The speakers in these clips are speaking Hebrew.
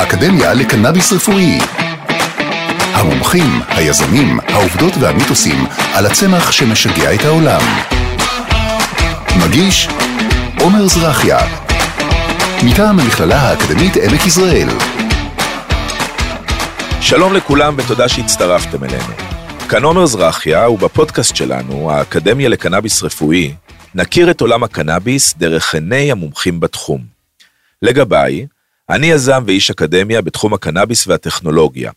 האקדמיה לקנאביס רפואי. המומחים, היזמים, העובדות והמיתוסים על הצמח שמשגע את העולם. מגיש עומר זרחיה מטעם המכללה האקדמית עמק יזרעאל. שלום לכולם ותודה שהצטרפתם אלינו. כאן עומר זרחיה ובפודקאסט שלנו, האקדמיה לקנאביס רפואי, נכיר את עולם הקנאביס דרך עיני המומחים בתחום. לגביי, אני יזם ואיש אקדמיה בתחום הקנאביס והטכנולוגיה.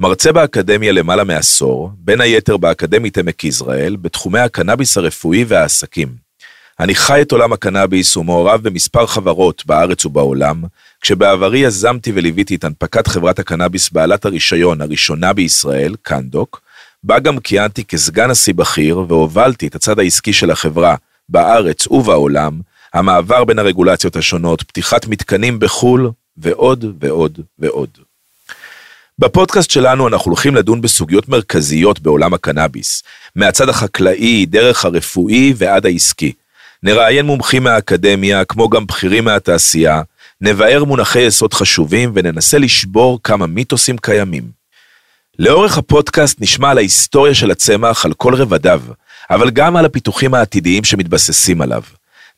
מרצה באקדמיה למעלה מעשור, בין היתר באקדמית עמק יזרעאל, בתחומי הקנאביס הרפואי והעסקים. אני חי את עולם הקנאביס ומעורב במספר חברות בארץ ובעולם, כשבעברי יזמתי וליוויתי את הנפקת חברת הקנאביס בעלת הרישיון הראשונה בישראל, קנדוק, בה גם כיהנתי כסגן נשיא בכיר והובלתי את הצד העסקי של החברה בארץ ובעולם, המעבר בין הרגולציות השונות, פתיחת מתקנים בחו"ל ועוד ועוד ועוד. בפודקאסט שלנו אנחנו הולכים לדון בסוגיות מרכזיות בעולם הקנאביס, מהצד החקלאי, דרך הרפואי ועד העסקי. נראיין מומחים מהאקדמיה, כמו גם בכירים מהתעשייה, נבער מונחי יסוד חשובים וננסה לשבור כמה מיתוסים קיימים. לאורך הפודקאסט נשמע על ההיסטוריה של הצמח על כל רבדיו, אבל גם על הפיתוחים העתידיים שמתבססים עליו.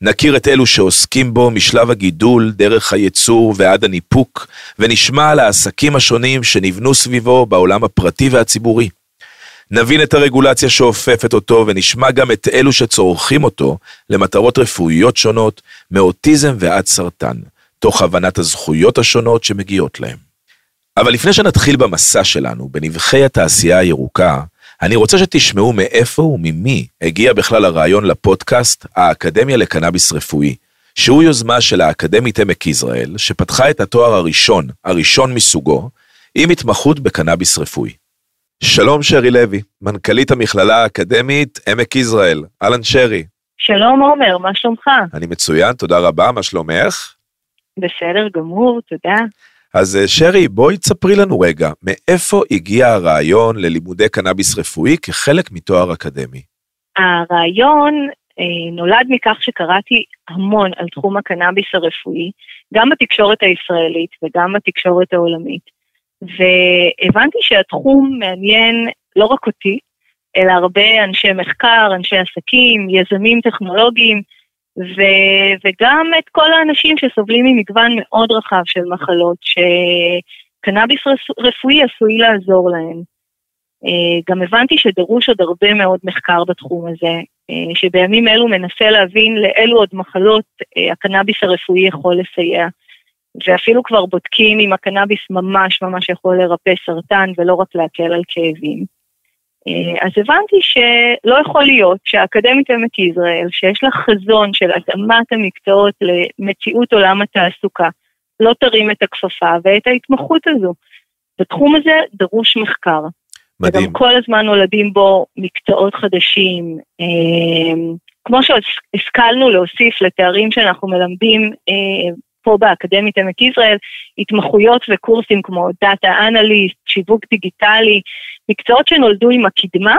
נכיר את אלו שעוסקים בו משלב הגידול, דרך הייצור ועד הניפוק, ונשמע על העסקים השונים שנבנו סביבו בעולם הפרטי והציבורי. נבין את הרגולציה שאופפת אותו ונשמע גם את אלו שצורכים אותו למטרות רפואיות שונות, מאוטיזם ועד סרטן, תוך הבנת הזכויות השונות שמגיעות להם. אבל לפני שנתחיל במסע שלנו בנבחי התעשייה הירוקה, אני רוצה שתשמעו מאיפה וממי הגיע בכלל הרעיון לפודקאסט האקדמיה לקנאביס רפואי, שהוא יוזמה של האקדמית עמק יזרעאל, שפתחה את התואר הראשון, הראשון מסוגו, עם התמחות בקנאביס רפואי. שלום שרי לוי, מנכ"לית המכללה האקדמית עמק יזרעאל. אהלן שרי. שלום עומר, מה שלומך? אני מצוין, תודה רבה, מה שלומך? בסדר גמור, תודה. אז אה, שרי, בואי תספרי לנו רגע, מאיפה הגיע הרעיון ללימודי קנאביס רפואי כחלק מתואר אקדמי? הרעיון אה, נולד מכך שקראתי המון על תחום הקנאביס הרפואי, גם בתקשורת הישראלית וגם בתקשורת העולמית, והבנתי שהתחום מעניין לא רק אותי, אלא הרבה אנשי מחקר, אנשי עסקים, יזמים טכנולוגיים, ו, וגם את כל האנשים שסובלים ממגוון מאוד רחב של מחלות, שקנאביס רפואי עשוי לעזור להם. אה, גם הבנתי שדרוש עוד הרבה מאוד מחקר בתחום הזה, אה, שבימים אלו מנסה להבין לאילו עוד מחלות אה, הקנאביס הרפואי יכול לסייע. ואפילו כבר בודקים אם הקנאביס ממש ממש יכול לרפא סרטן ולא רק להקל על כאבים. אה, אז הבנתי שלא יכול להיות שהאקדמית עמק יזרעאל, שיש לה חזון של התאמת המקצועות למציאות עולם התעסוקה, לא תרים את הכפפה ואת ההתמחות הזו. בתחום הזה דרוש מחקר. מדהים. וגם כל הזמן נולדים בו מקצועות חדשים. אה, כמו שהשכלנו להוסיף לתארים שאנחנו מלמדים אה, פה באקדמית עמק יזרעאל, התמחויות וקורסים כמו דאטה אנליסט, שיווק דיגיטלי, מקצועות שנולדו עם הקדמה.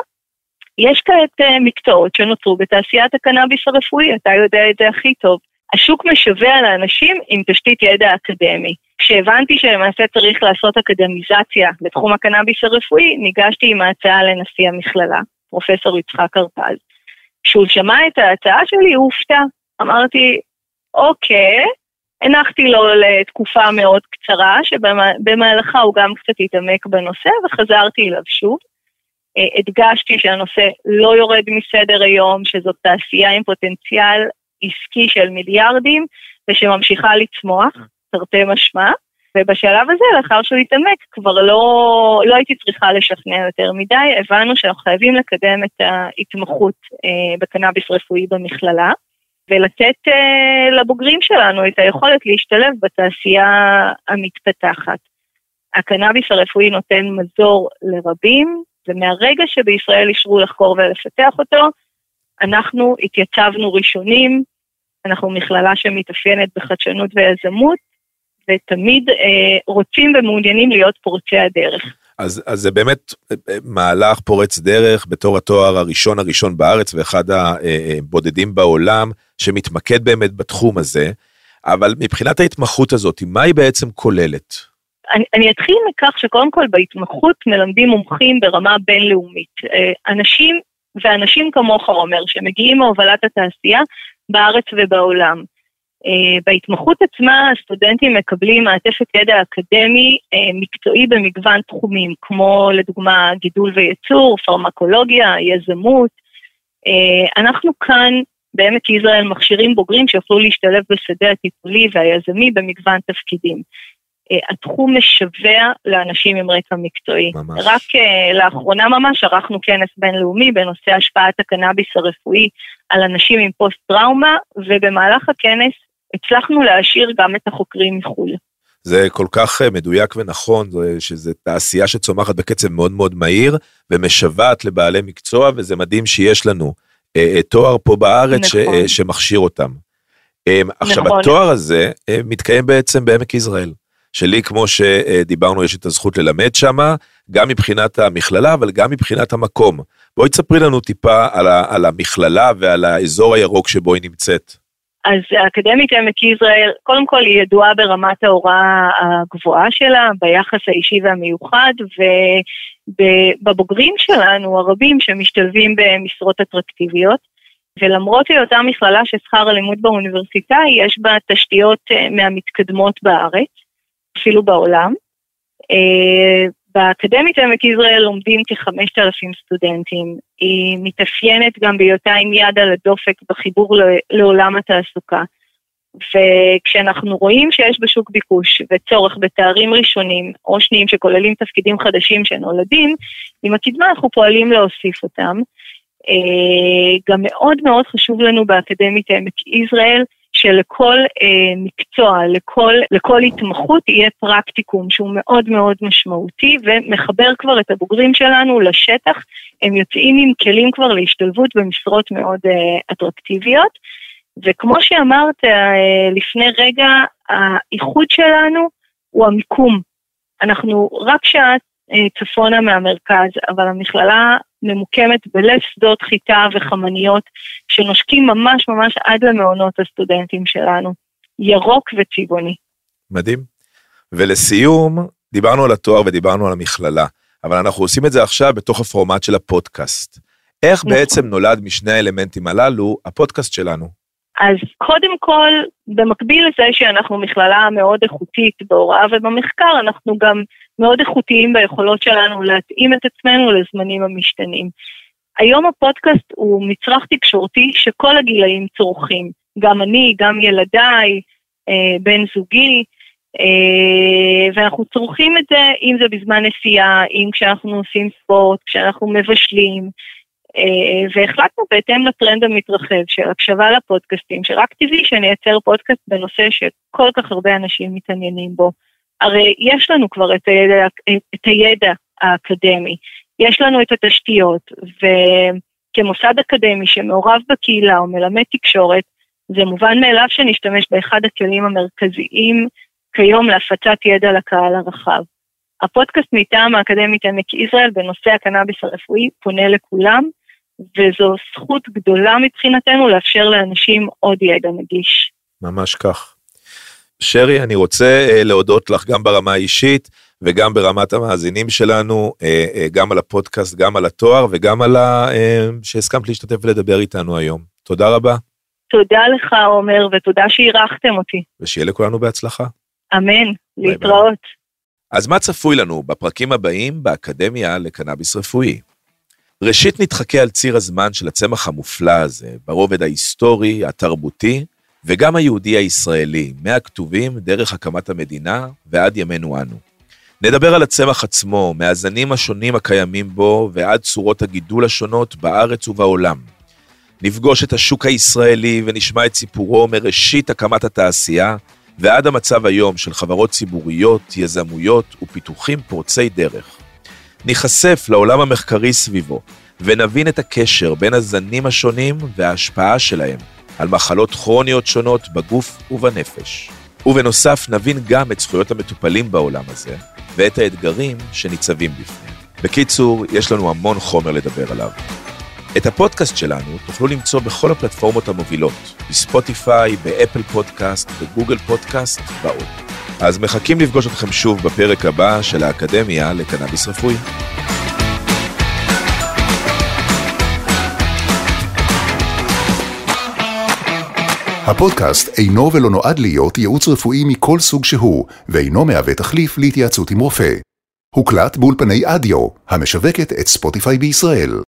יש כעת uh, מקצועות שנוצרו בתעשיית הקנאביס הרפואי, אתה יודע את זה הכי טוב. השוק משווע לאנשים עם תשתית ידע אקדמי. כשהבנתי שלמעשה צריך לעשות אקדמיזציה לתחום הקנאביס הרפואי, ניגשתי עם ההצעה לנשיא המכללה, פרופסור יצחק הרפז. כשהוא שמע את ההצעה שלי, הוא הופתע. אמרתי, אוקיי, הנחתי לו לתקופה מאוד קצרה, שבמהלכה הוא גם קצת התעמק בנושא, וחזרתי אליו שוב. אה, הדגשתי שהנושא לא יורד מסדר היום, שזאת תעשייה עם פוטנציאל עסקי של מיליארדים, ושממשיכה לצמוח, תרתי משמע. ובשלב הזה, לאחר שהוא התעמק, כבר לא, לא הייתי צריכה לשכנע יותר מדי, הבנו שאנחנו חייבים לקדם את ההתמחות אה, בקנאביס רפואי במכללה. ולתת uh, לבוגרים שלנו את היכולת להשתלב בתעשייה המתפתחת. הקנאביס הרפואי נותן מזור לרבים, ומהרגע שבישראל אישרו לחקור ולפתח אותו, אנחנו התייצבנו ראשונים, אנחנו מכללה שמתאפיינת בחדשנות ויזמות, ותמיד אה, רוצים ומעוניינים להיות פורצי הדרך. אז, אז זה באמת אה, מהלך פורץ דרך בתור התואר הראשון הראשון בארץ ואחד הבודדים בעולם שמתמקד באמת בתחום הזה, אבל מבחינת ההתמחות הזאת, מה היא בעצם כוללת? אני, אני אתחיל מכך שקודם כל בהתמחות מלמדים מומחים ברמה בינלאומית. אנשים ואנשים כמוך, עומר, שמגיעים מהובלת התעשייה בארץ ובעולם. Uh, בהתמחות עצמה הסטודנטים מקבלים מעטפת ידע אקדמי uh, מקצועי במגוון תחומים, כמו לדוגמה גידול וייצור, פרמקולוגיה, יזמות. אנחנו כאן בעמק יזרעאל מכשירים בוגרים שיוכלו להשתלב בשדה הטיפולי והיזמי במגוון תפקידים. התחום משווע לאנשים עם רקע מקצועי. ממש. רק uh, לאחרונה ממש ערכנו כנס בינלאומי בנושא השפעת הקנאביס הרפואי על אנשים עם פוסט-טראומה, ובמהלך הכנס הצלחנו להשאיר גם את החוקרים מחו"ל. זה כל כך אה, מדויק ונכון, שזו תעשייה שצומחת בקצב מאוד מאוד מהיר ומשוועת לבעלי מקצוע, וזה מדהים שיש לנו אה, אה תואר פה בארץ נכון. ש, שמכשיר אותם. אה, עכשיו, נכון. התואר הזה אה, מתקיים בעצם בעמק יזרעאל. שלי, כמו שדיברנו, יש את הזכות ללמד שמה, גם מבחינת המכללה, אבל גם מבחינת המקום. בואי תספרי לנו טיפה על, ה, על המכללה ועל האזור הירוק שבו היא נמצאת. אז האקדמית עמק יזרעאל, קודם כל היא ידועה ברמת ההוראה הגבוהה שלה, ביחס האישי והמיוחד, ובבוגרים שלנו הרבים שמשתלבים במשרות אטרקטיביות. ולמרות היותה מכללה ששכר הלימוד באוניברסיטאי, יש בה תשתיות אה, מהמתקדמות בארץ, אפילו בעולם. אה, באקדמית עמק יזרעאל לומדים כ-5,000 סטודנטים. היא מתאפיינת גם בהיותה עם יד על הדופק בחיבור לעולם התעסוקה. וכשאנחנו רואים שיש בשוק ביקוש וצורך בתארים ראשונים או שניים שכוללים תפקידים חדשים שנולדים, עם הקדמה אנחנו פועלים להוסיף אותם. אה, גם מאוד מאוד חשוב לנו באקדמית עמק יזרעאל שלכל אה, מקצוע, לכל, לכל התמחות יהיה פרקטיקום שהוא מאוד מאוד משמעותי ומחבר כבר את הבוגרים שלנו לשטח, הם יוצאים עם כלים כבר להשתלבות במשרות מאוד אה, אטרקטיביות. וכמו שאמרת אה, לפני רגע, האיחוד שלנו הוא המיקום. אנחנו רק שעה אה, צפונה מהמרכז, אבל המכללה ממוקמת בלב שדות חיטה וחמניות, שנושקים ממש ממש עד למעונות הסטודנטים שלנו. ירוק וצבעוני. מדהים. ולסיום, דיברנו על התואר ודיברנו על המכללה, אבל אנחנו עושים את זה עכשיו בתוך הפורמט של הפודקאסט. איך נכון. בעצם נולד משני האלמנטים הללו הפודקאסט שלנו? אז קודם כל, במקביל לזה שאנחנו מכללה מאוד איכותית בהוראה ובמחקר, אנחנו גם מאוד איכותיים ביכולות שלנו להתאים את עצמנו לזמנים המשתנים. היום הפודקאסט הוא מצרך תקשורתי שכל הגילאים צורכים, גם אני, גם ילדיי, אה, בן זוגי, אה, ואנחנו צורכים את זה, אם זה בזמן נסיעה, אם כשאנחנו עושים ספורט, כשאנחנו מבשלים, והחלטנו בהתאם לטרנד המתרחב של הקשבה לפודקאסטים, שרק טבעי שנייצר פודקאסט בנושא שכל כך הרבה אנשים מתעניינים בו. הרי יש לנו כבר את הידע, את הידע האקדמי, יש לנו את התשתיות, וכמוסד אקדמי שמעורב בקהילה או מלמד תקשורת, זה מובן מאליו שנשתמש באחד הכלים המרכזיים כיום להפצת ידע לקהל הרחב. הפודקאסט מטעם האקדמית עמק יזרעאל בנושא הקנאביס הרפואי פונה לכולם, וזו זכות גדולה מבחינתנו לאפשר לאנשים עוד ידע נגיש. ממש כך. שרי, אני רוצה uh, להודות לך גם ברמה האישית וגם ברמת המאזינים שלנו, uh, uh, גם על הפודקאסט, גם על התואר וגם על ה... שהסכמת להשתתף ולדבר איתנו היום. תודה רבה. תודה לך, עומר, ותודה שאירחתם אותי. ושיהיה לכולנו בהצלחה. אמן, להתראות. אז מה צפוי לנו בפרקים הבאים באקדמיה לקנאביס רפואי? ראשית נתחכה על ציר הזמן של הצמח המופלא הזה, ברובד ההיסטורי, התרבותי, וגם היהודי הישראלי, מהכתובים דרך הקמת המדינה ועד ימינו אנו. נדבר על הצמח עצמו, מהזנים השונים הקיימים בו ועד צורות הגידול השונות בארץ ובעולם. נפגוש את השוק הישראלי ונשמע את סיפורו מראשית הקמת התעשייה ועד המצב היום של חברות ציבוריות, יזמויות ופיתוחים פורצי דרך. ניחשף לעולם המחקרי סביבו ונבין את הקשר בין הזנים השונים וההשפעה שלהם על מחלות כרוניות שונות בגוף ובנפש. ובנוסף נבין גם את זכויות המטופלים בעולם הזה, ואת האתגרים שניצבים בפניהם. בקיצור, יש לנו המון חומר לדבר עליו. את הפודקאסט שלנו תוכלו למצוא בכל הפלטפורמות המובילות, בספוטיפיי, באפל פודקאסט, בגוגל פודקאסט ועוד. אז מחכים לפגוש אתכם שוב בפרק הבא של האקדמיה לקנאביס רפואי. הפודקאסט אינו ולא נועד להיות ייעוץ רפואי מכל סוג שהוא, ואינו מהווה תחליף להתייעצות עם רופא. הוקלט באולפני אדיו, המשווקת את ספוטיפיי בישראל.